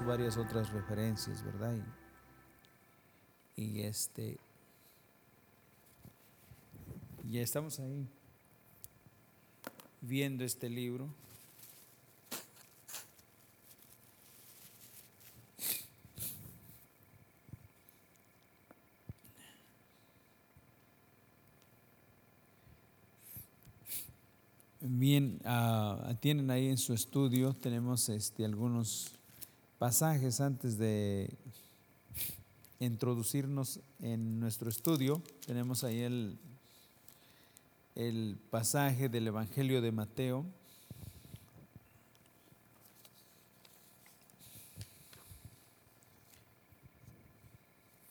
varias otras referencias, ¿verdad? Y, este ya estamos ahí viendo este libro. Bien, uh, tienen ahí en su estudio, tenemos este, algunos pasajes antes de introducirnos en nuestro estudio. Tenemos ahí el, el pasaje del Evangelio de Mateo.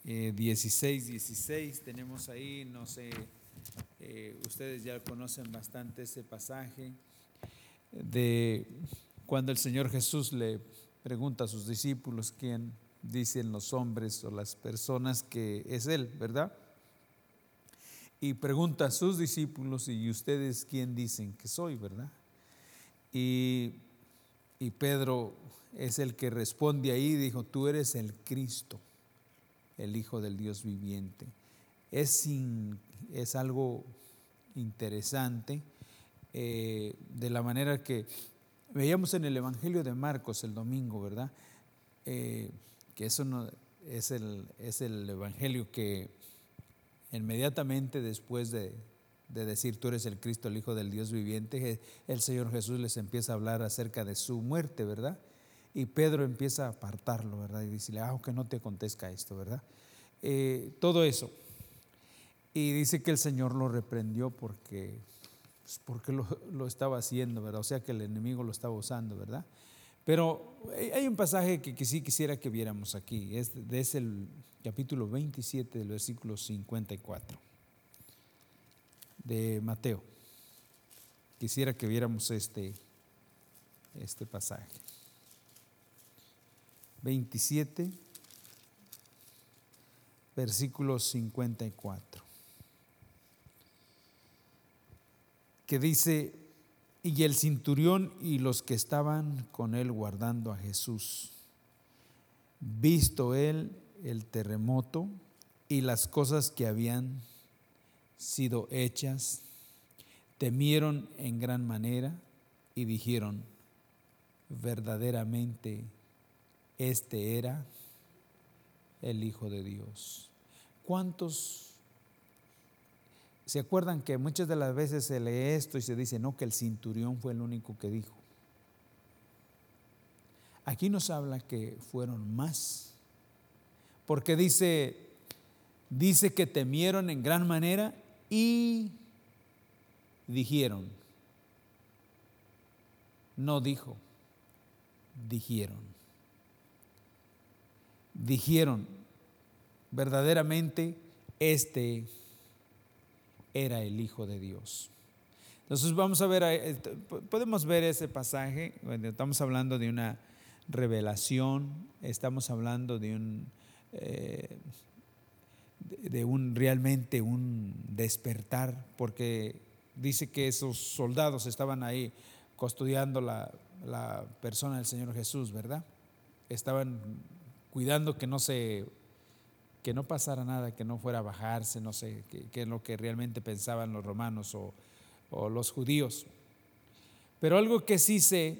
Eh, 16, 16, tenemos ahí, no sé eh, ustedes ya conocen bastante ese pasaje de cuando el Señor Jesús le pregunta a sus discípulos quién dicen los hombres o las personas que es Él, ¿verdad? Y pregunta a sus discípulos, ¿y ustedes quién dicen que soy, verdad? Y, y Pedro es el que responde ahí, dijo, tú eres el Cristo, el Hijo del Dios viviente. Es, es algo interesante eh, de la manera que veíamos en el Evangelio de Marcos el domingo, ¿verdad? Eh, que eso es, el, es el Evangelio que inmediatamente después de, de decir tú eres el Cristo, el Hijo del Dios viviente, el Señor Jesús les empieza a hablar acerca de su muerte, ¿verdad? Y Pedro empieza a apartarlo, ¿verdad? Y dice, ah, que no te acontezca esto, ¿verdad? Eh, todo eso. Y dice que el Señor lo reprendió porque, pues porque lo, lo, estaba haciendo, ¿verdad? O sea que el enemigo lo estaba usando, ¿verdad? Pero hay un pasaje que, que sí quisiera que viéramos aquí, es, es el capítulo 27 del versículo 54 de Mateo. Quisiera que viéramos este, este pasaje. 27, versículo 54. Que dice, y el cinturión y los que estaban con él guardando a Jesús, visto él el terremoto y las cosas que habían sido hechas, temieron en gran manera y dijeron, verdaderamente este era el Hijo de Dios. ¿Cuántos ¿Se acuerdan que muchas de las veces se lee esto y se dice, no, que el cinturión fue el único que dijo? Aquí nos habla que fueron más, porque dice, dice que temieron en gran manera y dijeron, no dijo, dijeron, dijeron, verdaderamente este era el Hijo de Dios. Entonces vamos a ver, eh, podemos ver ese pasaje, estamos hablando de una revelación, estamos hablando de un, eh, de un realmente un despertar, porque dice que esos soldados estaban ahí custodiando la, la persona del Señor Jesús, ¿verdad? Estaban cuidando que no se que no pasara nada, que no fuera a bajarse, no sé qué es lo que realmente pensaban los romanos o, o los judíos. Pero algo que sí sé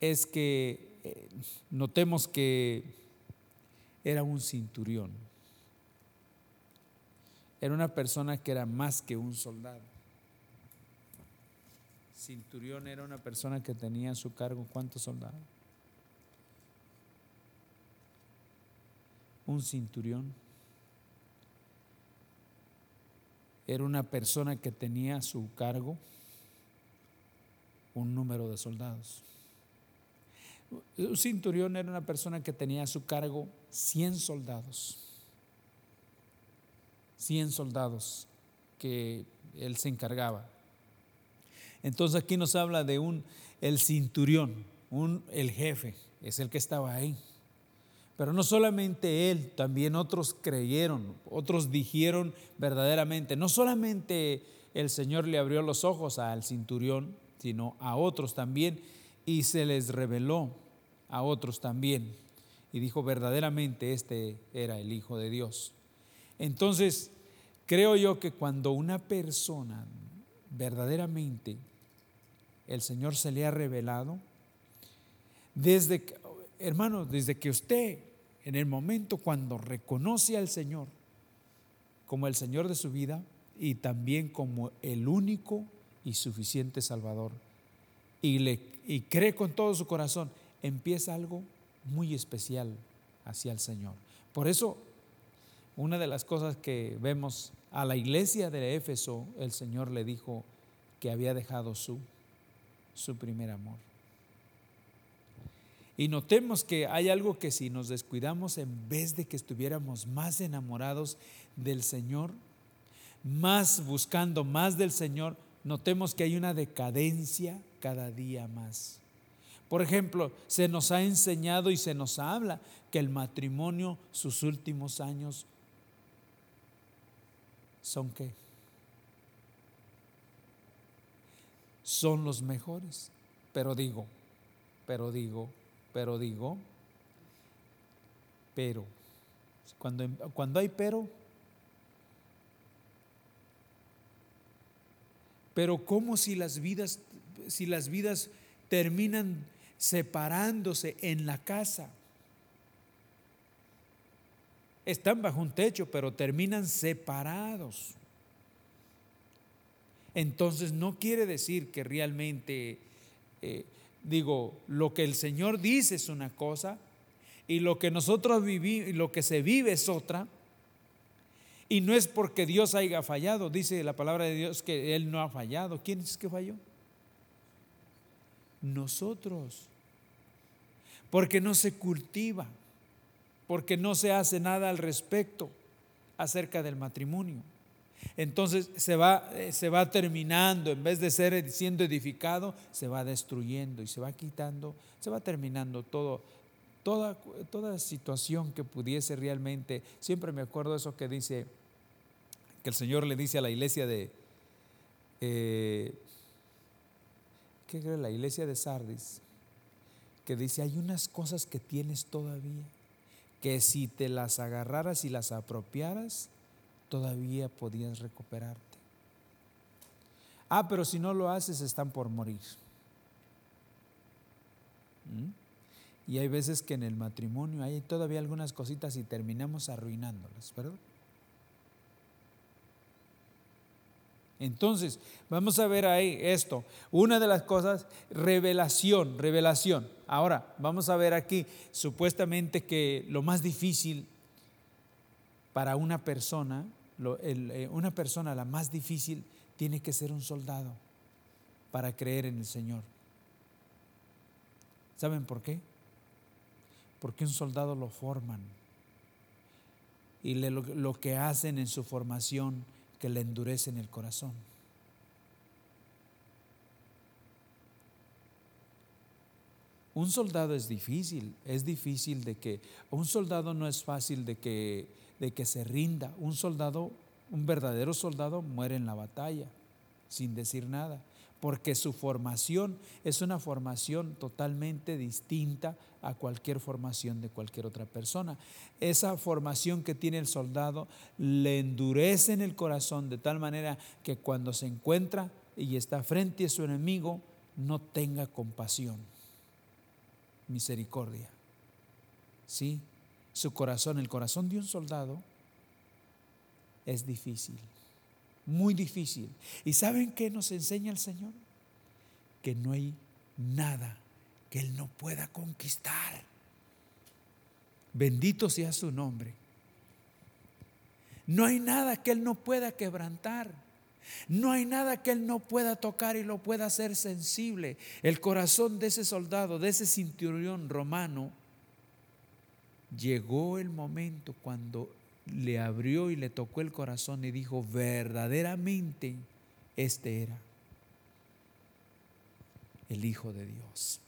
es que eh, notemos que era un cinturión. Era una persona que era más que un soldado. Cinturión era una persona que tenía a su cargo cuántos soldados? Un cinturión. Era una persona que tenía a su cargo un número de soldados. Un cinturión era una persona que tenía a su cargo 100 soldados. 100 soldados que él se encargaba. Entonces aquí nos habla de un el cinturión, un el jefe, es el que estaba ahí. Pero no solamente él, también otros creyeron, otros dijeron verdaderamente. No solamente el Señor le abrió los ojos al cinturión, sino a otros también, y se les reveló a otros también. Y dijo verdaderamente este era el Hijo de Dios. Entonces, creo yo que cuando una persona verdaderamente el Señor se le ha revelado, desde, hermano, desde que usted, en el momento cuando reconoce al Señor como el Señor de su vida y también como el único y suficiente Salvador, y, le, y cree con todo su corazón, empieza algo muy especial hacia el Señor. Por eso, una de las cosas que vemos a la iglesia de Éfeso, el Señor le dijo que había dejado su, su primer amor. Y notemos que hay algo que si nos descuidamos, en vez de que estuviéramos más enamorados del Señor, más buscando más del Señor, notemos que hay una decadencia cada día más. Por ejemplo, se nos ha enseñado y se nos habla que el matrimonio, sus últimos años, son qué? Son los mejores. Pero digo, pero digo, pero digo, pero, cuando, cuando hay pero, pero ¿cómo si las vidas, si las vidas terminan separándose en la casa? Están bajo un techo, pero terminan separados. Entonces no quiere decir que realmente eh, digo, lo que el Señor dice es una cosa y lo que nosotros vivimos lo que se vive es otra. Y no es porque Dios haya fallado, dice la palabra de Dios que Él no ha fallado. ¿Quién es que falló? Nosotros. Porque no se cultiva, porque no se hace nada al respecto acerca del matrimonio. Entonces se va, eh, se va terminando, en vez de ser siendo edificado, se va destruyendo y se va quitando, se va terminando todo, toda, toda situación que pudiese realmente. Siempre me acuerdo eso que dice, que el Señor le dice a la iglesia de, eh, ¿qué cree? La iglesia de Sardis, que dice, hay unas cosas que tienes todavía, que si te las agarraras y las apropiaras, todavía podías recuperarte. Ah, pero si no lo haces están por morir. ¿Mm? Y hay veces que en el matrimonio hay todavía algunas cositas y terminamos arruinándolas, ¿verdad? Entonces, vamos a ver ahí esto. Una de las cosas, revelación, revelación. Ahora, vamos a ver aquí, supuestamente que lo más difícil para una persona eh, una persona, la más difícil, tiene que ser un soldado para creer en el Señor. ¿Saben por qué? Porque un soldado lo forman. Y lo, lo que hacen en su formación, que le endurecen el corazón. Un soldado es difícil, es difícil de que, un soldado no es fácil de que de que se rinda. Un soldado, un verdadero soldado muere en la batalla sin decir nada, porque su formación es una formación totalmente distinta a cualquier formación de cualquier otra persona. Esa formación que tiene el soldado le endurece en el corazón de tal manera que cuando se encuentra y está frente a su enemigo, no tenga compasión, misericordia. ¿Sí? Su corazón, el corazón de un soldado, es difícil, muy difícil. ¿Y saben qué nos enseña el Señor? Que no hay nada que Él no pueda conquistar. Bendito sea su nombre. No hay nada que Él no pueda quebrantar. No hay nada que Él no pueda tocar y lo pueda hacer sensible. El corazón de ese soldado, de ese cinturón romano, llegó el momento cuando le abrió y le tocó el corazón y dijo, verdaderamente este era el Hijo de Dios.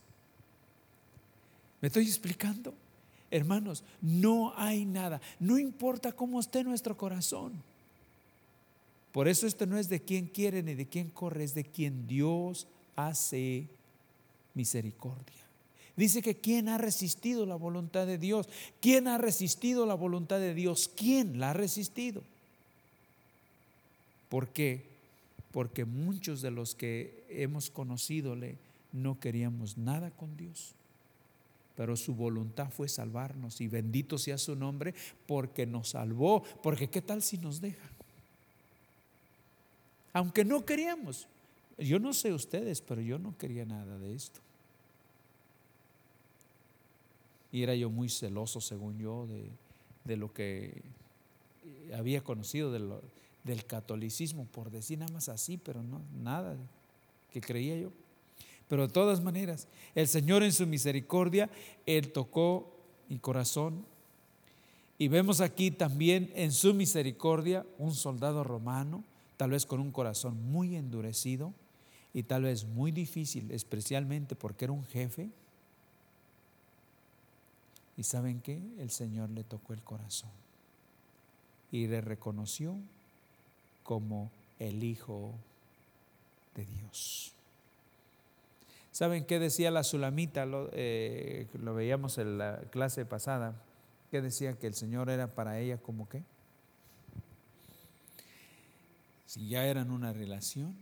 ¿Me estoy explicando? Hermanos, no hay nada. No importa cómo esté nuestro corazón. Por eso esto no es de quien quiere ni de quien corre, es de quien Dios hace misericordia. Dice que quién ha resistido la voluntad de Dios. ¿Quién ha resistido la voluntad de Dios? ¿Quién la ha resistido? ¿Por qué? Porque muchos de los que hemos conocido no queríamos nada con Dios. Pero su voluntad fue salvarnos y bendito sea su nombre porque nos salvó. Porque qué tal si nos deja? Aunque no queríamos. Yo no sé ustedes, pero yo no quería nada de esto. Y era yo muy celoso, según yo, de, lo que había conocido del catolicismo, por decir nada más así, pero no, nada que creía yo. Pero de todas maneras, el Señor en su misericordia, Él tocó mi corazón. Y vemos aquí también en su misericordia un soldado romano, tal vez con un corazón muy endurecido y tal vez muy difícil, especialmente porque era un jefe y saben qué? El Señor le tocó el corazón y le reconoció como el Hijo de Dios. ¿Saben qué decía la Sulamita? Lo, eh, veíamos en la clase pasada. ¿Qué decía? Que el Señor era para ella como qué? Si ya eran una relación.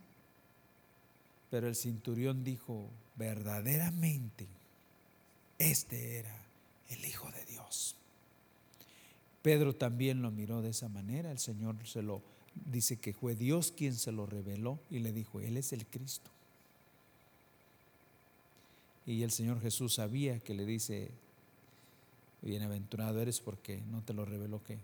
Pero el cinturión dijo, verdaderamente, este era el Hijo de Dios. Pedro también lo miró de esa manera, el Señor se lo dice que fue Dios quien se lo reveló y le dijo, Él es el Cristo. Y el Señor Jesús sabía que le dice, bienaventurado eres porque no te lo reveló que.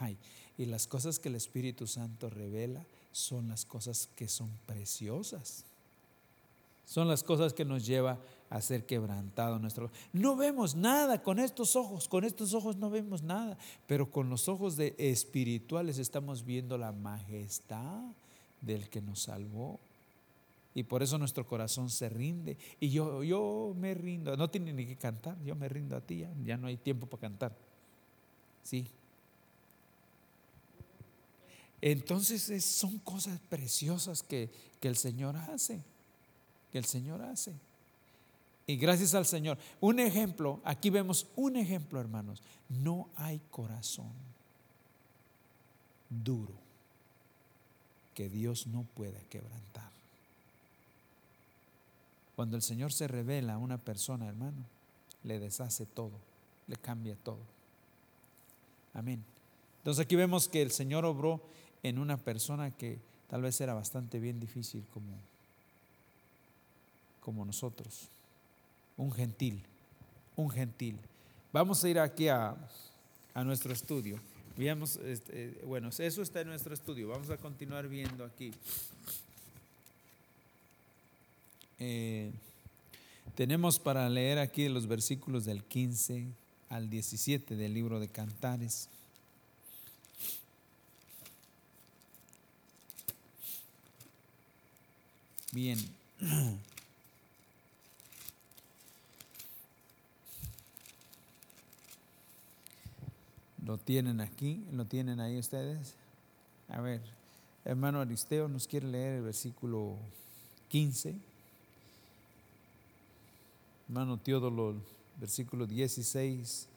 Ay, y las cosas que el Espíritu Santo revela son las cosas que son preciosas. Son las cosas que nos lleva a ser quebrantado nuestro. No vemos nada con estos ojos, con estos ojos no vemos nada, pero con los ojos de espirituales estamos viendo la majestad del que nos salvó. Y por eso nuestro corazón se rinde. Y yo, yo me rindo. No tiene ni que cantar. Yo me rindo a ti. Ya, ya no hay tiempo para cantar. Sí. Entonces son cosas preciosas que, que el Señor hace que el Señor hace. Y gracias al Señor. Un ejemplo, aquí vemos un ejemplo, hermanos. No hay corazón duro que Dios no pueda quebrantar. Cuando el Señor se revela a una persona, hermano, le deshace todo, le cambia todo. Amén. Entonces aquí vemos que el Señor obró en una persona que tal vez era bastante bien difícil como como nosotros. Un gentil, un gentil. Vamos a ir aquí a, nuestro estudio. Veamos, este, bueno, eso está en nuestro estudio. Vamos a continuar viendo aquí. Eh, tenemos para leer aquí los versículos del 15 al 17 del libro de Cantares. Bien. ¿Lo tienen aquí? ¿Lo tienen ahí ustedes? A ver, hermano Aristeo nos quiere leer el versículo 15. Hermano Teodolo, versículo 16.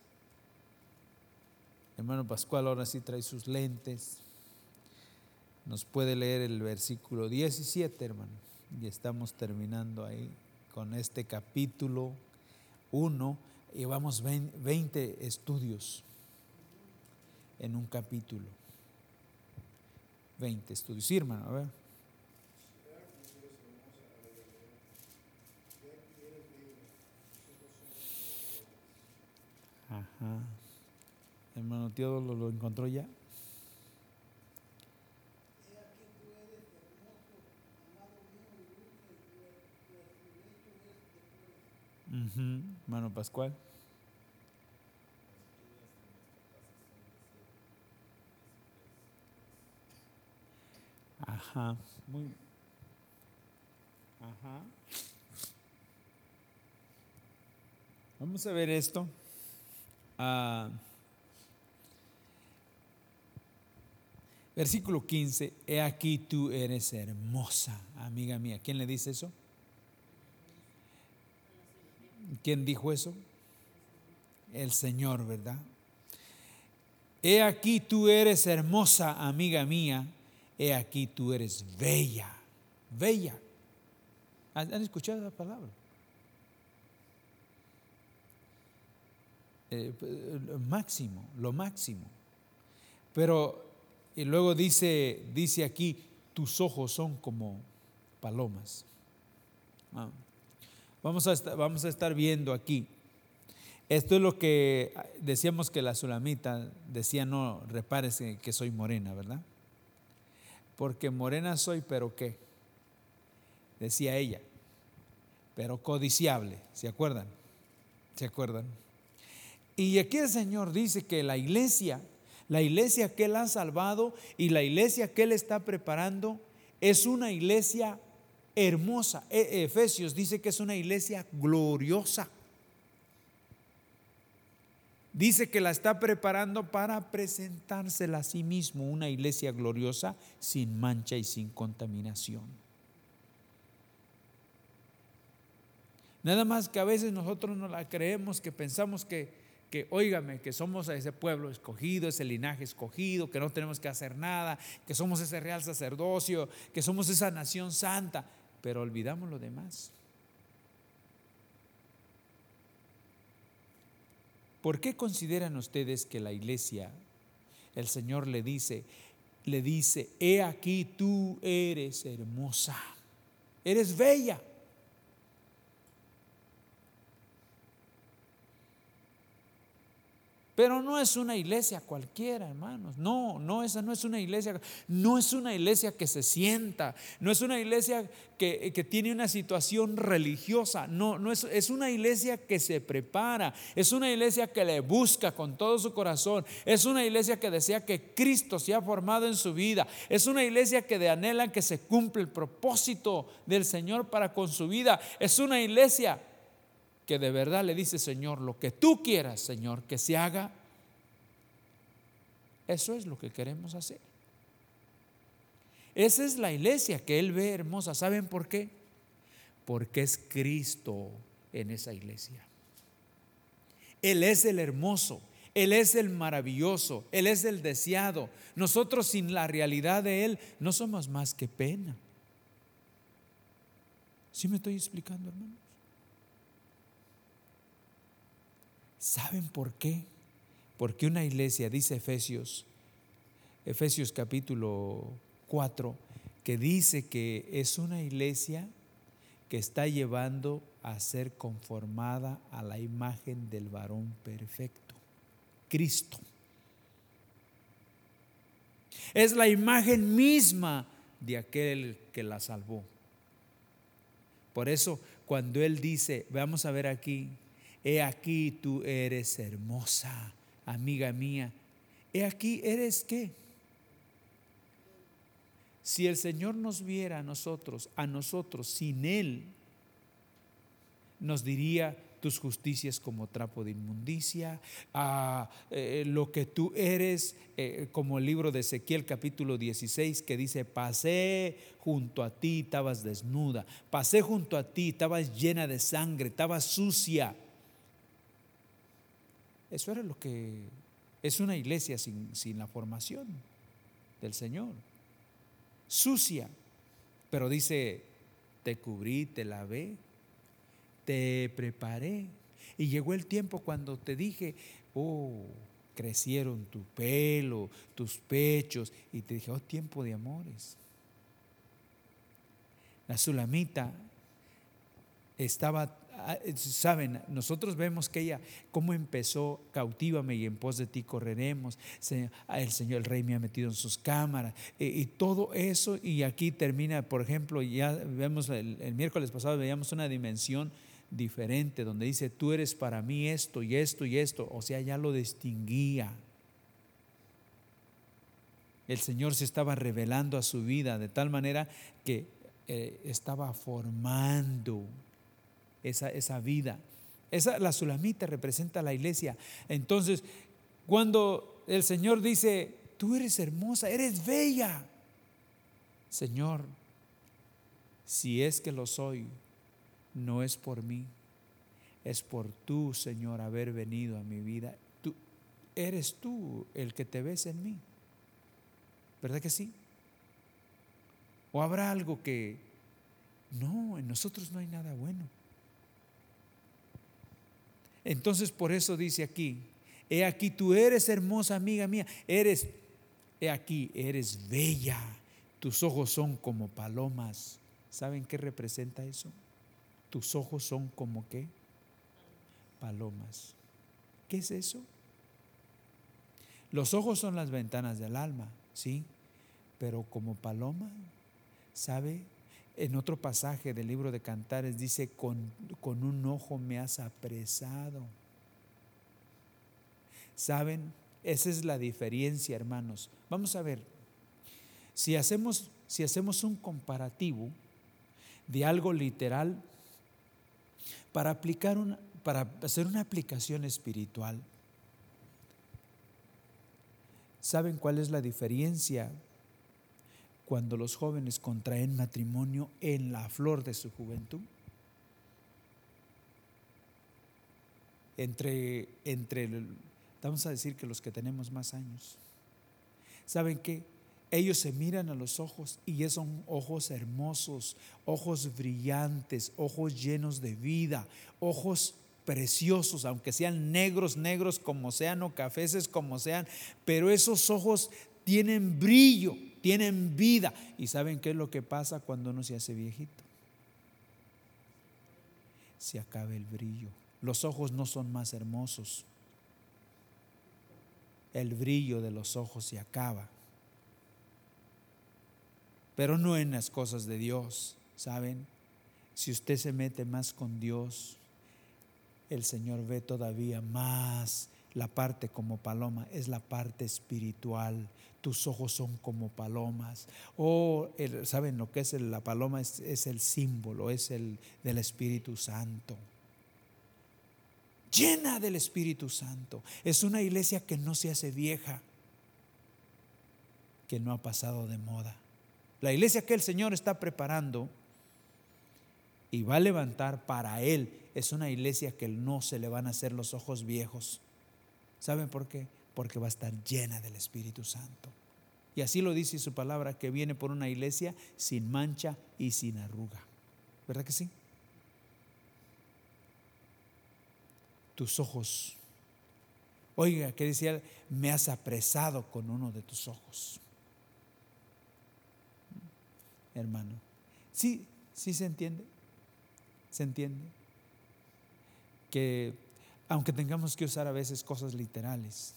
Hermano Pascual ahora sí trae sus lentes. Nos puede leer el versículo 17, hermano. Y estamos terminando ahí con este capítulo 1. Llevamos 20 estudios en un capítulo. 20 estudios. Hermano, a ver. Ajá. Hermano Tío lo, encontró ya. Uh Pascual. Ajá. Muy. Ajá. Vamos a ver esto. Ah, versículo 15, he aquí tú eres hermosa, amiga mía. ¿Quién le dice eso? ¿Quién dijo eso? El Señor, ¿verdad? He aquí tú eres hermosa, amiga mía. He aquí tú eres bella, bella. ¿Han escuchado la palabra? Eh, máximo, lo máximo. Pero y luego dice, dice aquí, tus ojos son como palomas. Ah. Vamos, a estar, vamos a estar viendo aquí. Esto es lo que decíamos que la sulamita decía, no repares que soy morena, ¿verdad? Porque morena soy, pero ¿qué? Decía ella, pero codiciable, ¿se acuerdan? ¿Se acuerdan? Y aquí el Señor dice que la iglesia, la iglesia que Él ha salvado y la iglesia que Él está preparando es una iglesia hermosa. E, Efesios dice que es una iglesia gloriosa. Dice que la está preparando para presentársela a sí mismo, una iglesia gloriosa, sin mancha y sin contaminación. Nada más que a veces nosotros no la creemos, que pensamos que que óigame, que somos ese pueblo escogido, ese linaje escogido, que no tenemos que hacer nada, que somos ese real sacerdocio, que somos esa nación santa, pero olvidamos lo demás. ¿Por qué consideran ustedes que la iglesia, el Señor le dice, le dice, he aquí tú eres hermosa, eres bella? Pero no es una iglesia cualquiera, hermanos. No, no, esa no es una iglesia. No es una iglesia que se sienta. No es una iglesia que, tiene una situación religiosa. No, no es, es una iglesia que se prepara. Es una iglesia que le busca con todo su corazón. Es una iglesia que desea que Cristo sea formado en su vida. Es una iglesia que de anhela que se cumpla el propósito del Señor para con su vida. Es una iglesia que de verdad le dice, Señor, lo que tú quieras, Señor, que se haga, eso es lo que queremos hacer. Esa es la iglesia que Él ve hermosa. ¿Saben por qué? Porque es Cristo en esa iglesia. Él es el hermoso, Él es el maravilloso, Él es el deseado. Nosotros sin la realidad de Él no somos más que pena. ¿Sí me estoy explicando, hermano? ¿Saben por qué? Porque una iglesia, dice Efesios, Efesios capítulo 4, que dice que es una iglesia que está llevando a ser conformada a la imagen del varón perfecto, Cristo. Es la imagen misma de aquel que la salvó. Por eso, cuando Él dice, vamos a ver aquí, he aquí tú eres hermosa, amiga mía. He aquí eres qué? Si el Señor nos viera a nosotros, a nosotros sin Él, nos diría tus justicias como trapo de inmundicia, a eh, lo que tú eres, eh, como el libro de Ezequiel capítulo 16 que dice, pasé junto a ti, estabas desnuda, pasé junto a ti, estabas llena de sangre, estabas sucia eso era lo que es una iglesia sin, la formación del Señor. Sucia, pero dice, te cubrí, te lavé, te preparé. Y llegó el tiempo cuando te dije, oh, crecieron tu pelo, tus pechos, y te dije, oh, tiempo de amores. La sulamita estaba saben, nosotros vemos que ella, cómo empezó, cautívame y en pos de ti correremos. Ah, el Señor, el Rey me ha metido en sus cámaras. Y, todo eso, y aquí termina, por ejemplo, ya vemos el, el miércoles pasado, veíamos una dimensión diferente, donde dice, tú eres para mí esto y esto y esto. O sea, ya lo distinguía. El Señor se estaba revelando a su vida de tal manera que eh, estaba formando esa, esa vida. Esa, la sulamita representa la iglesia. Entonces, cuando el Señor dice, tú eres hermosa, eres bella, Señor, si es que lo soy, no es por mí, es por tú, Señor, haber venido a mi vida. Tú, eres tú el que te ves en mí. ¿Verdad que sí? ¿O habrá algo que... No, en nosotros no hay nada bueno. Entonces por eso dice aquí, he aquí tú eres hermosa amiga mía, eres, he aquí, eres bella, tus ojos son como palomas. ¿Saben qué representa eso? Tus ojos son como qué? Palomas. ¿Qué es eso? Los ojos son las ventanas del alma, ¿sí? Pero como paloma, ¿sabe? En otro pasaje del libro de Cantares dice, con, con un ojo me has apresado. ¿Saben? Esa es la diferencia, hermanos. Vamos a ver, si hacemos, si hacemos un comparativo de algo literal para aplicar una, para hacer una aplicación espiritual, ¿saben cuál es la diferencia cuando los jóvenes contraen matrimonio en la flor de su juventud? Entre, entre, vamos a decir que los que tenemos más años. ¿Saben qué? Ellos se miran a los ojos y son ojos hermosos, ojos brillantes, ojos llenos de vida, ojos preciosos, aunque sean negros, negros como sean o cafeces como sean, pero esos ojos tienen brillo, tienen vida. ¿Y saben qué es lo que pasa cuando uno se hace viejito? Se acaba el brillo. Los ojos no son más hermosos. El brillo de los ojos se acaba pero no en las cosas de Dios, ¿saben? Si usted se mete más con Dios, el Señor ve todavía más la parte como paloma, es la parte espiritual. Tus ojos son como palomas. O, ¿saben lo que es la paloma? Es, es el símbolo, es el del Espíritu Santo llena del Espíritu Santo. Es una iglesia que no se hace vieja, que no ha pasado de moda. La iglesia que el Señor está preparando y va a levantar para Él es una iglesia que no se le van a hacer los ojos viejos. ¿Saben por qué? Porque va a estar llena del Espíritu Santo. Y así lo dice su palabra, que viene por una iglesia sin mancha y sin arruga. ¿Verdad que sí? Tus ojos. Oiga, que decía, me has apresado con uno de tus ojos hermano. Sí, sí se entiende. ¿Se entiende? Que aunque tengamos que usar a veces cosas literales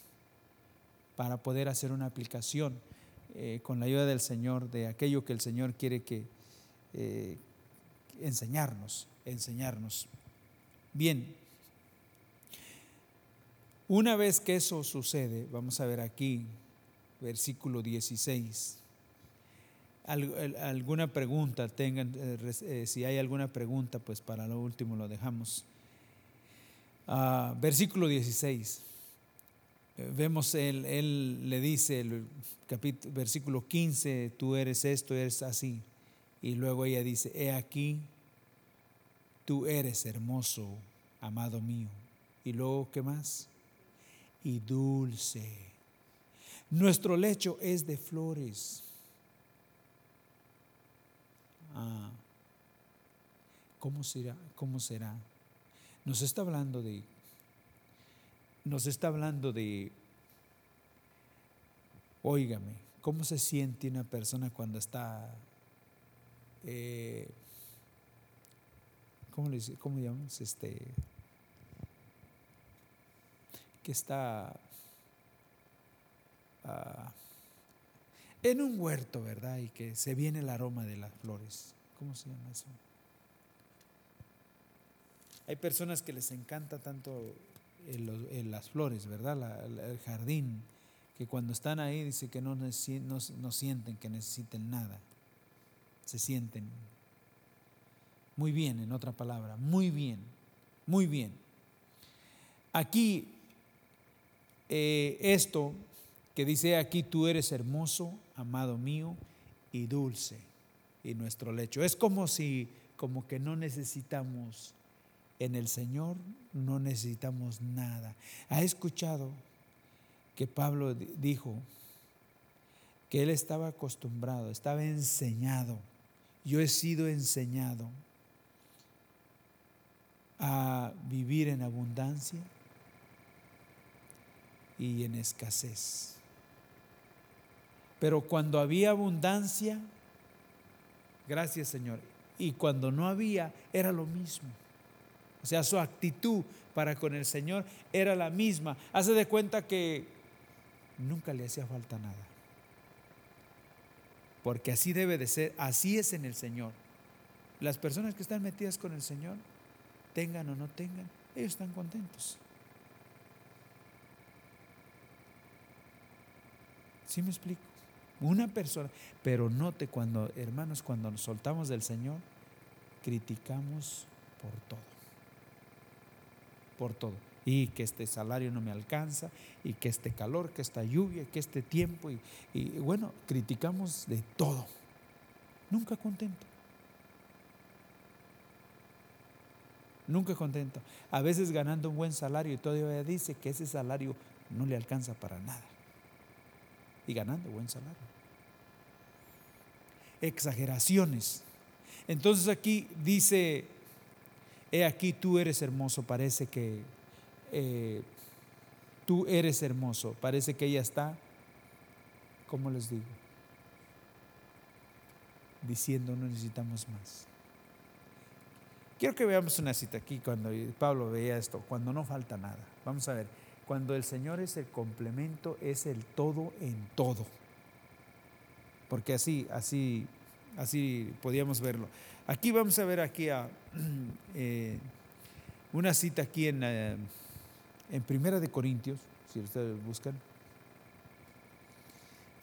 para poder hacer una aplicación eh, con la ayuda del Señor de aquello que el Señor quiere que eh, enseñarnos, enseñarnos. Bien, una vez que eso sucede, vamos a ver aquí, versículo 16 alguna pregunta tengan, eh, si hay alguna pregunta, pues para lo último lo dejamos. Ah, versículo 16. Eh, vemos, él, él le dice, el capítulo, versículo 15, tú eres esto, eres así. Y luego ella dice, he aquí, tú eres hermoso, amado mío. Y luego, ¿qué más? Y dulce. Nuestro lecho es de flores Ah, ¿cómo será? ¿Cómo será? Nos está hablando de, nos está hablando de, óigame, ¿cómo se siente una persona cuando está, eh, ¿cómo le? ¿Cómo llamamos? Este, que está ah, en un huerto, ¿verdad? Y que se viene el aroma de las flores. ¿Cómo se llama eso? Hay personas que les encanta tanto las flores, ¿verdad? el jardín, que cuando están ahí dice que no, sienten que necesiten nada. Se sienten muy bien, en otra palabra, muy bien, muy bien. Aquí, eh, esto que dice aquí, tú eres hermoso, amado mío, y dulce, y nuestro lecho. Es como si, como que no necesitamos en el Señor, no necesitamos nada. ¿Ha escuchado que Pablo dijo que él estaba acostumbrado, estaba enseñado? Yo he sido enseñado a vivir en abundancia y en escasez. Pero cuando había abundancia, gracias Señor, y cuando no había, era lo mismo. O sea, su actitud para con el Señor era la misma. Hace de cuenta que nunca le hacía falta nada. Porque así debe de ser, así es en el Señor. Las personas que están metidas con el Señor, tengan o no tengan, ellos están contentos. ¿Sí me explico? Una persona, pero note cuando, hermanos, cuando nos soltamos del Señor, criticamos por todo. Por todo. Y que este salario no me alcanza, y que este calor, que esta lluvia, que este tiempo, y, y bueno, criticamos de todo. Nunca contento. Nunca contento. A veces ganando un buen salario y todavía dice que ese salario no le alcanza para nada. Y ganando buen salario exageraciones. Entonces aquí dice, he aquí tú eres hermoso, parece que eh, tú eres hermoso, parece que ella está, ¿cómo les digo? Diciendo no necesitamos más. Quiero que veamos una cita aquí cuando Pablo veía esto, cuando no falta nada. Vamos a ver, cuando el Señor es el complemento, es el todo en todo porque así, así, así podíamos verlo. Aquí vamos a ver aquí a, eh, una cita aquí en, eh, en Primera de Corintios, si ustedes buscan.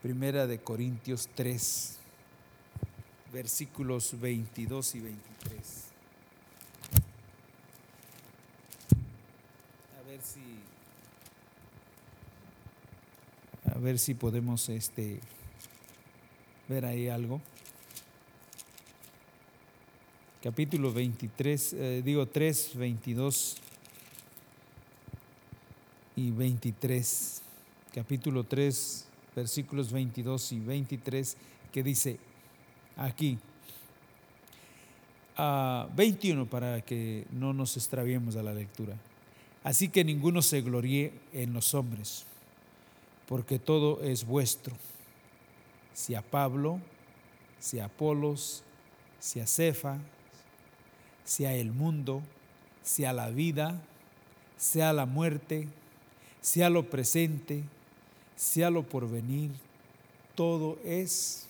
Primera de Corintios 3, versículos 22 y 23. A ver si a ver si podemos este ver ahí algo. Capítulo 23, eh, digo 3, 22 y 23. Capítulo 3, versículos 22 y 23, que dice aquí, a 21 para que no nos extraviemos a la lectura. Así que ninguno se gloríe en los hombres, porque todo es vuestro si a Pablo, si a Apolos, si a Cefa, si a el mundo, si a la vida, sea la muerte, sea lo presente, sea lo porvenir, todo es,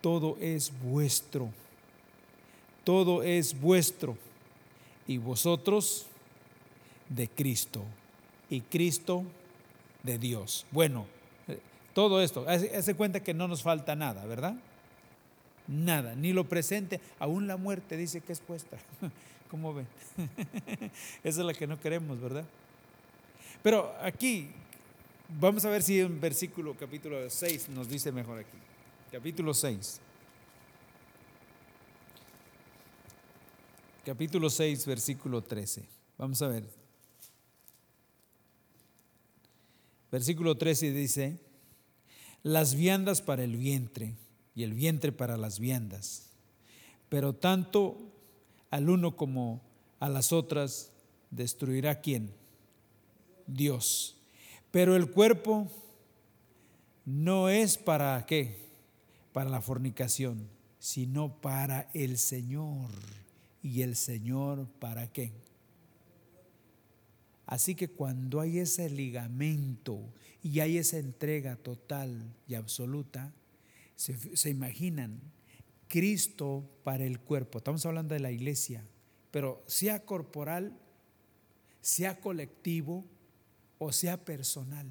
todo es vuestro, todo es vuestro, y vosotros de Cristo, y Cristo de Dios. Bueno, eh, todo esto, hace cuenta que no nos falta nada, ¿verdad? Nada, ni lo presente, aún la muerte dice que es puesta. ¿Cómo ven? Esa es la que no queremos, ¿verdad? Pero aquí, vamos a ver si en versículo capítulo 6 nos dice mejor aquí. Capítulo 6. Capítulo 6, versículo 13. Vamos a ver. Versículo 13 dice, las viandas para el vientre y el vientre para las viandas, pero tanto al uno como a las otras destruirá quién? Dios. Pero el cuerpo no es para qué? Para la fornicación, sino para el Señor. ¿Y el Señor para qué? Así que cuando hay ese ligamento y hay esa entrega total y absoluta, se, imaginan Cristo para el cuerpo. Estamos hablando de la iglesia, pero sea corporal, sea colectivo o sea personal.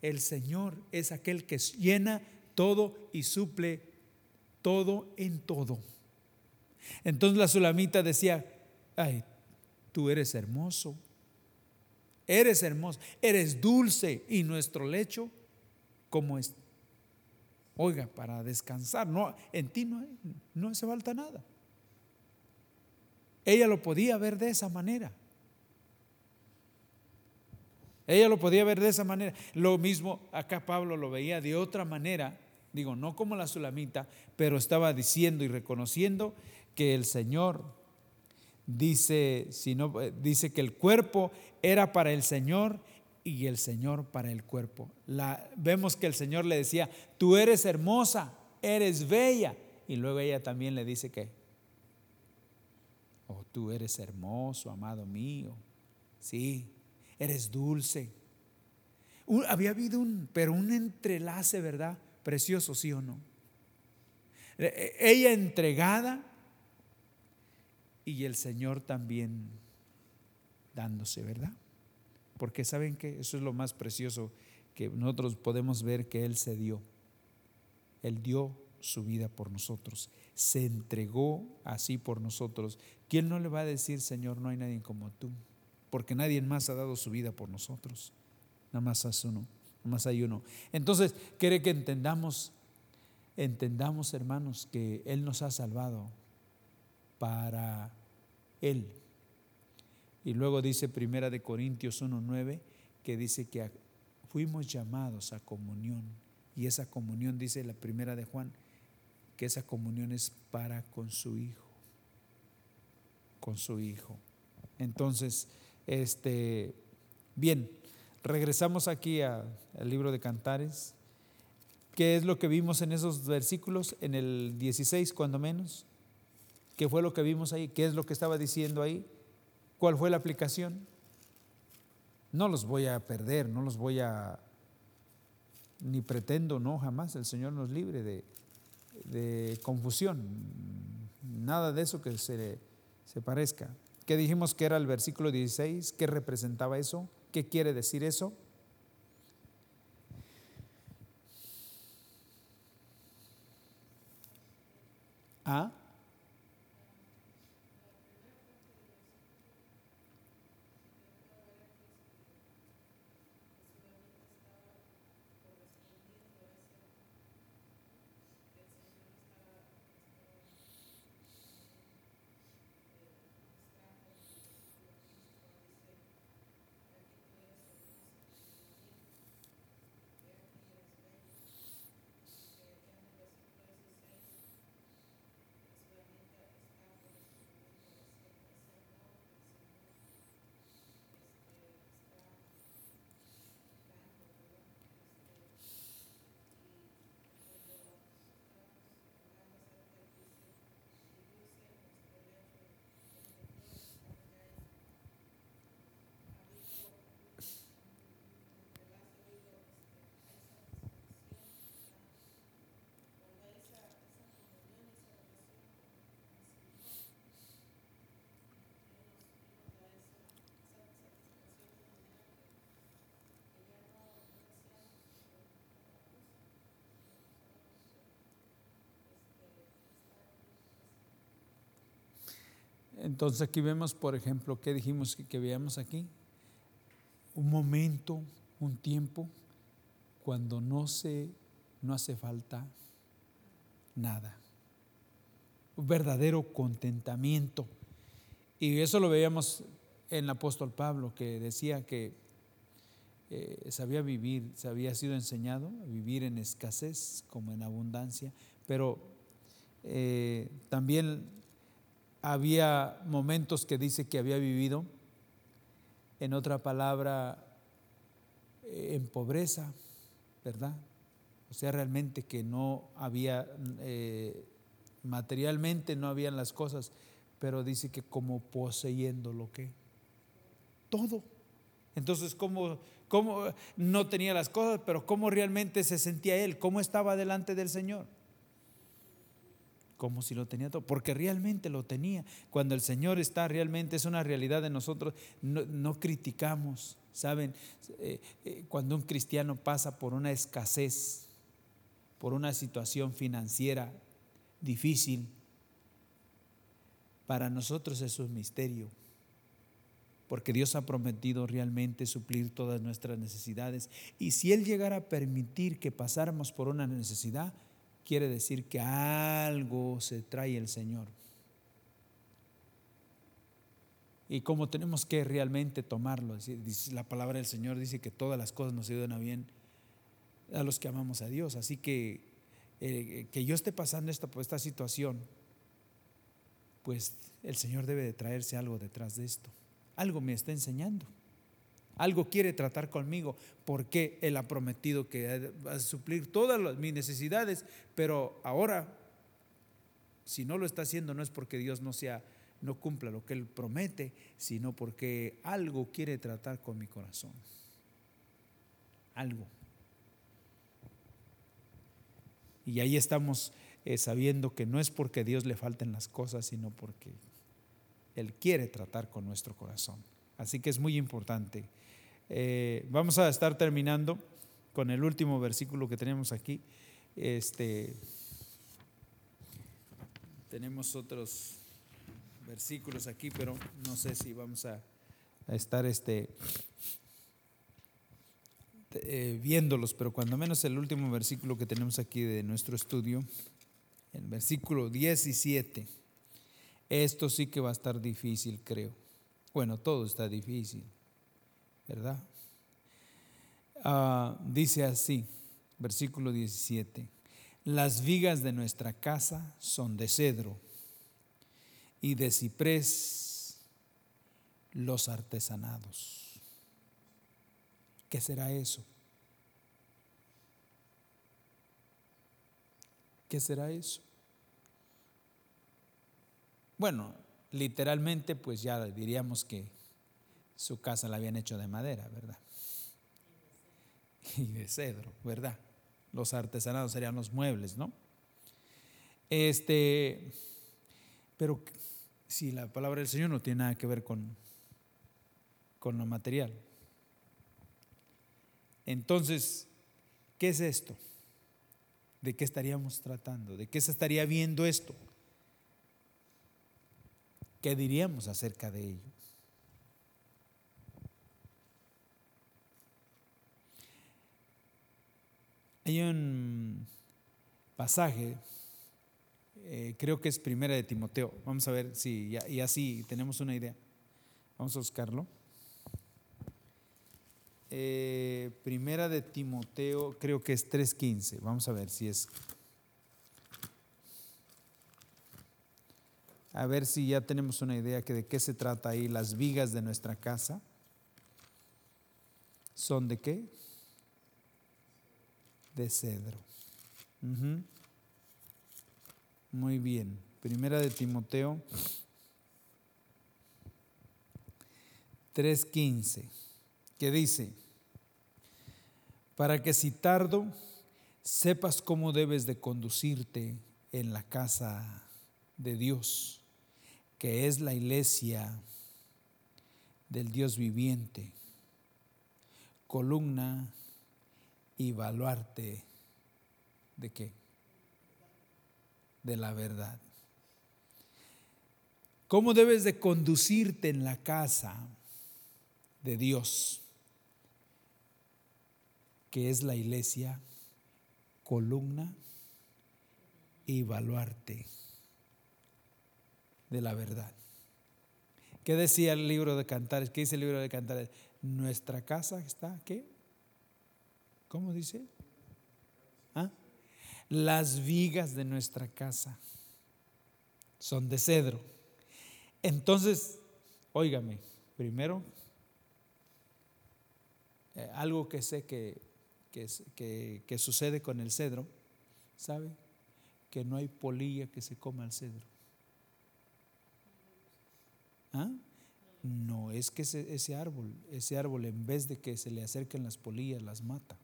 El Señor es aquel que llena todo y suple todo en todo. Entonces la sulamita decía, ay, tú eres hermoso, eres hermoso, eres dulce y nuestro lecho, ¿cómo es? Oiga, para descansar, no, en ti no, no hace falta nada. Ella lo podía ver de esa manera. Ella lo podía ver de esa manera. Lo mismo acá Pablo lo veía de otra manera, digo, no como la sulamita, pero estaba diciendo y reconociendo que el Señor dice, sino, dice que el cuerpo era para el Señor y el Señor para el cuerpo. La, vemos que el Señor le decía, tú eres hermosa, eres bella. Y luego ella también le dice que, oh, tú eres hermoso, amado mío. Sí, eres dulce. había habido un, pero un entrelace, ¿verdad? Precioso, sí o no. E, e, ella entregada y el Señor también dándose, ¿verdad? Porque saben que eso es lo más precioso que nosotros podemos ver que Él se dio. Él dio su vida por nosotros, se entregó así por nosotros. ¿Quién no le va a decir, Señor, no hay nadie como tú? porque nadie más ha dado su vida por nosotros. Nada más uno, nada más hay uno. Entonces, quiere que entendamos, entendamos, hermanos, que Él nos ha salvado para Él. Y luego dice Primera de Corintios 1.9, que dice que fuimos llamados a comunión. Y esa comunión, dice la Primera de Juan, que esa comunión es para con su Hijo. Con su Hijo. Entonces, este, bien, regresamos aquí al libro de Cantares. ¿Qué es lo que vimos en esos versículos? En el 16, cuando menos. ¿Qué fue lo que vimos ahí? ¿Qué es lo que estaba diciendo ahí? ¿Cuál fue la aplicación? No los voy a perder, no los voy a, ni pretendo, no, jamás. El Señor nos libre de, de confusión. Nada de eso que se, se parezca. ¿Qué dijimos que era el versículo 16? ¿Qué representaba eso? ¿Qué quiere decir eso? ¿Ah? Entonces aquí vemos, por ejemplo, ¿qué dijimos que, veíamos aquí? Un momento, un tiempo, cuando no se, no hace falta nada. Un verdadero contentamiento. Y eso lo veíamos en el apóstol Pablo, que decía que eh, sabía vivir, se había sido enseñado a vivir en escasez como en abundancia, pero eh, también había momentos que dice que había vivido, en otra palabra, eh, en pobreza, ¿verdad? O sea, realmente que no había, eh, materialmente no habían las cosas, pero dice que como poseyendo lo que, todo. Entonces, ¿cómo, ¿cómo no tenía las cosas, pero cómo realmente se sentía él? ¿Cómo estaba delante del Señor? Como si lo tenía todo, porque realmente lo tenía. Cuando el Señor está realmente, es una realidad de nosotros, no, criticamos, ¿saben? Eh, eh, cuando un cristiano pasa por una escasez, por una situación financiera difícil, Para nosotros es un misterio, porque Dios ha prometido realmente suplir todas nuestras necesidades. Y si Él llegara a permitir que pasáramos por una necesidad, quiere decir que algo se trae el Señor. Y como tenemos que realmente tomarlo, la palabra del Señor dice que todas las cosas nos ayudan a bien a los que amamos a Dios. Así que eh, que yo esté pasando esta, esta situación, pues el Señor debe de traerse algo detrás de esto. Algo me está enseñando. Algo quiere tratar conmigo porque Él ha prometido que va a suplir todas mis necesidades, pero ahora, si no lo está haciendo, no es porque Dios no sea, no cumpla lo que Él promete, sino porque algo quiere tratar con mi corazón. Algo. Y ahí estamos eh, sabiendo que no es porque Dios le falten las cosas, sino porque Él quiere tratar con nuestro corazón. Así que es muy importante. Eh, vamos a estar terminando con el último versículo que tenemos aquí. Este, tenemos otros versículos aquí, pero no sé si vamos a, estar este, eh, viéndolos, pero cuando menos el último versículo que tenemos aquí de nuestro estudio, el versículo 17. Esto sí que va a estar difícil, creo. Bueno, todo está difícil, ¿verdad? Ah, dice así, versículo 17. Las vigas de nuestra casa son de cedro y de ciprés los artesanados. ¿Qué será eso? ¿Qué será eso? Bueno, literalmente pues ya diríamos que su casa la habían hecho de madera, ¿verdad? Y de cedro, ¿verdad? Los artesanados serían los muebles, ¿no? Este, pero si la palabra del Señor no tiene nada que ver con, con lo material. Entonces, ¿qué es esto? ¿De qué estaríamos tratando? ¿De qué se estaría viendo esto? ¿Qué diríamos acerca de ello? Hay un pasaje, eh, creo que es primera de Timoteo. Vamos a ver si ya, y así tenemos una idea. Vamos a buscarlo. Eh, primera de Timoteo, creo que es 3.15. Vamos a ver si es. A ver si ya tenemos una idea que de qué se trata ahí. Las vigas de nuestra casa son de qué? De cedro. Muy bien. Primera de Timoteo 3.15. ¿Qué dice? para que si tardo, sepas cómo debes de conducirte en la casa de Dios, que es la iglesia del Dios viviente, columna y baluarte de qué? De la verdad. ¿Cómo debes de conducirte en la casa de Dios? que es la iglesia, columna y baluarte de la verdad. ¿Qué decía el libro de Cantares? ¿Qué dice el libro de Cantares? Nuestra casa está, ¿qué? ¿Cómo dice? ¿Ah? Las vigas de nuestra casa son de cedro. Entonces, óigame, primero, eh, algo que sé que que, sucede con el cedro, ¿sabe? Que no hay polilla que se coma el cedro. ¿Ah? No, es que ese, árbol, ese árbol en vez de que se le acerquen las polillas, las mata.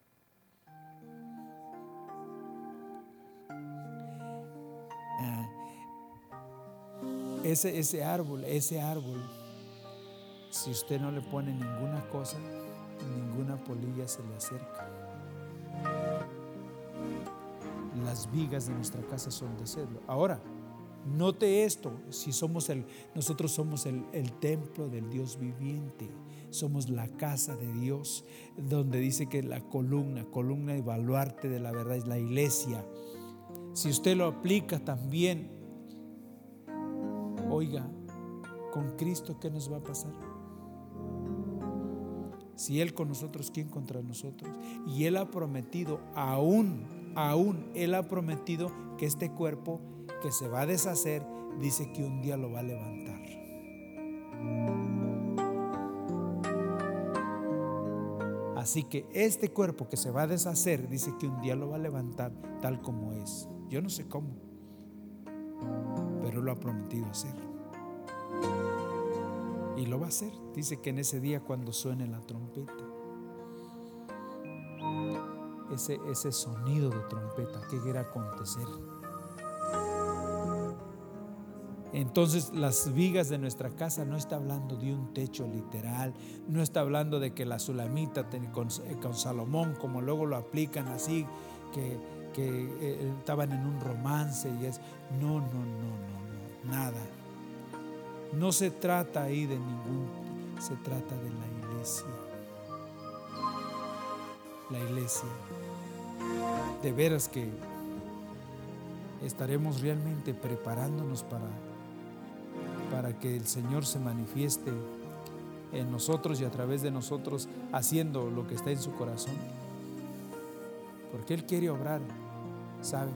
Ah, ese, ese árbol, ese árbol, si usted no le pone ninguna cosa, ninguna polilla se le acerca. las vigas de nuestra casa son de cedro. Ahora, Note esto, si somos el, nosotros somos el, templo del Dios viviente, somos la casa de Dios, donde dice que la columna, columna y baluarte de la verdad es la iglesia. Si usted lo aplica también, oiga, con Cristo, ¿qué nos va a pasar? Si Él con nosotros, ¿quién contra nosotros? Y Él ha prometido, aún, aún, Él ha prometido que este cuerpo que se va a deshacer, dice que un día lo va a levantar. Así que este cuerpo que se va a deshacer, dice que un día lo va a levantar tal como es. Yo no sé cómo, pero lo ha prometido hacer. Y lo va a hacer. Dice que en ese día cuando suene la trompeta, ese, ese sonido de trompeta, ¿qué quiere acontecer? Entonces las vigas de nuestra casa no está hablando de un techo literal, no está hablando de que la sulamita con, con Salomón, como luego lo aplican así, que, que eh, estaban en un romance y es, no, no, no, no, no, nada. No se trata ahí de ningún, se trata de la iglesia. La iglesia. De veras que estaremos realmente preparándonos para para que el Señor se manifieste en nosotros y a través de nosotros haciendo lo que está en su corazón. Porque Él quiere obrar, ¿sabe?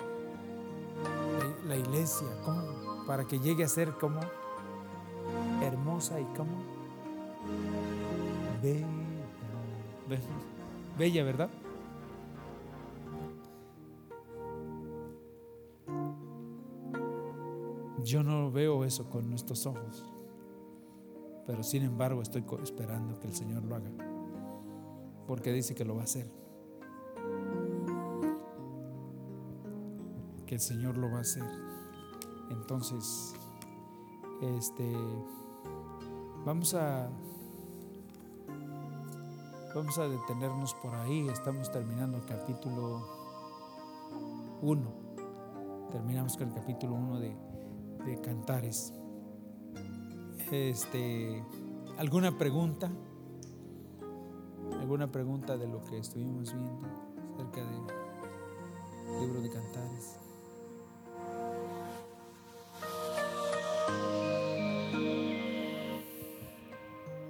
La, iglesia, ¿cómo? Para que llegue a ser como hermosa y como bella. Bella, ¿verdad? Yo no veo eso con nuestros ojos, pero sin embargo estoy esperando que el Señor lo haga, porque dice que lo va a hacer. Que el Señor lo va a hacer. Entonces, este, vamos a, vamos a detenernos por ahí. Estamos terminando el capítulo 1. Terminamos con el capítulo 1 de de cantares. Este, ¿Alguna pregunta? ¿Alguna pregunta de lo que estuvimos viendo acerca del libro de cantares?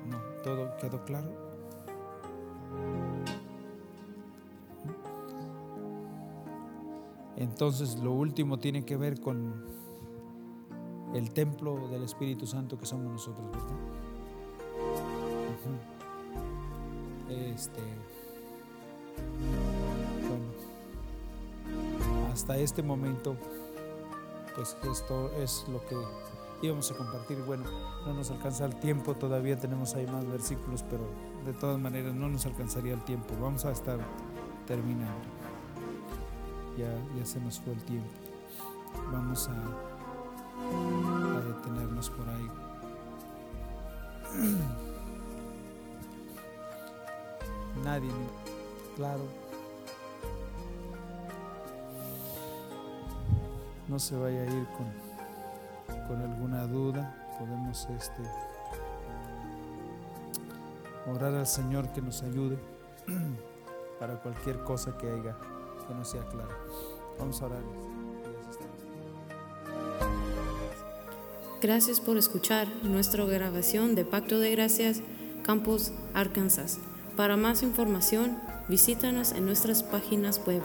No, todo quedó claro. Entonces lo último tiene que ver con el templo del Espíritu Santo que somos nosotros, ¿verdad? Este, bueno, hasta este momento, pues esto es lo que íbamos a compartir. Bueno, no nos alcanza el tiempo, todavía tenemos ahí más versículos, pero de todas maneras no nos alcanzaría el tiempo. Vamos a estar terminando. Ya, ya se nos fue el tiempo. Vamos a a detenernos por ahí. Nadie, claro. No se vaya a ir con, con alguna duda. Podemos este, orar al Señor que nos ayude para cualquier cosa que haya que no sea clara. Vamos a orar. Gracias por escuchar nuestra grabación de Pacto de Gracias, Campus, Arkansas. Para más información, visítanos en nuestras páginas web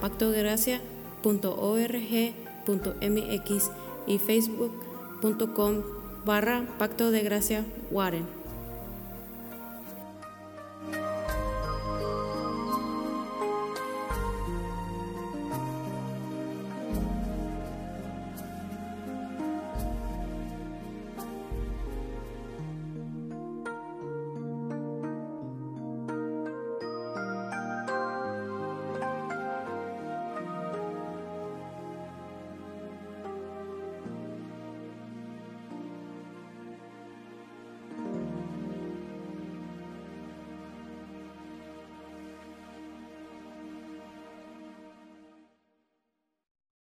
pactodegracia.org.mx y facebook.com barra Pacto de Gracia Warren.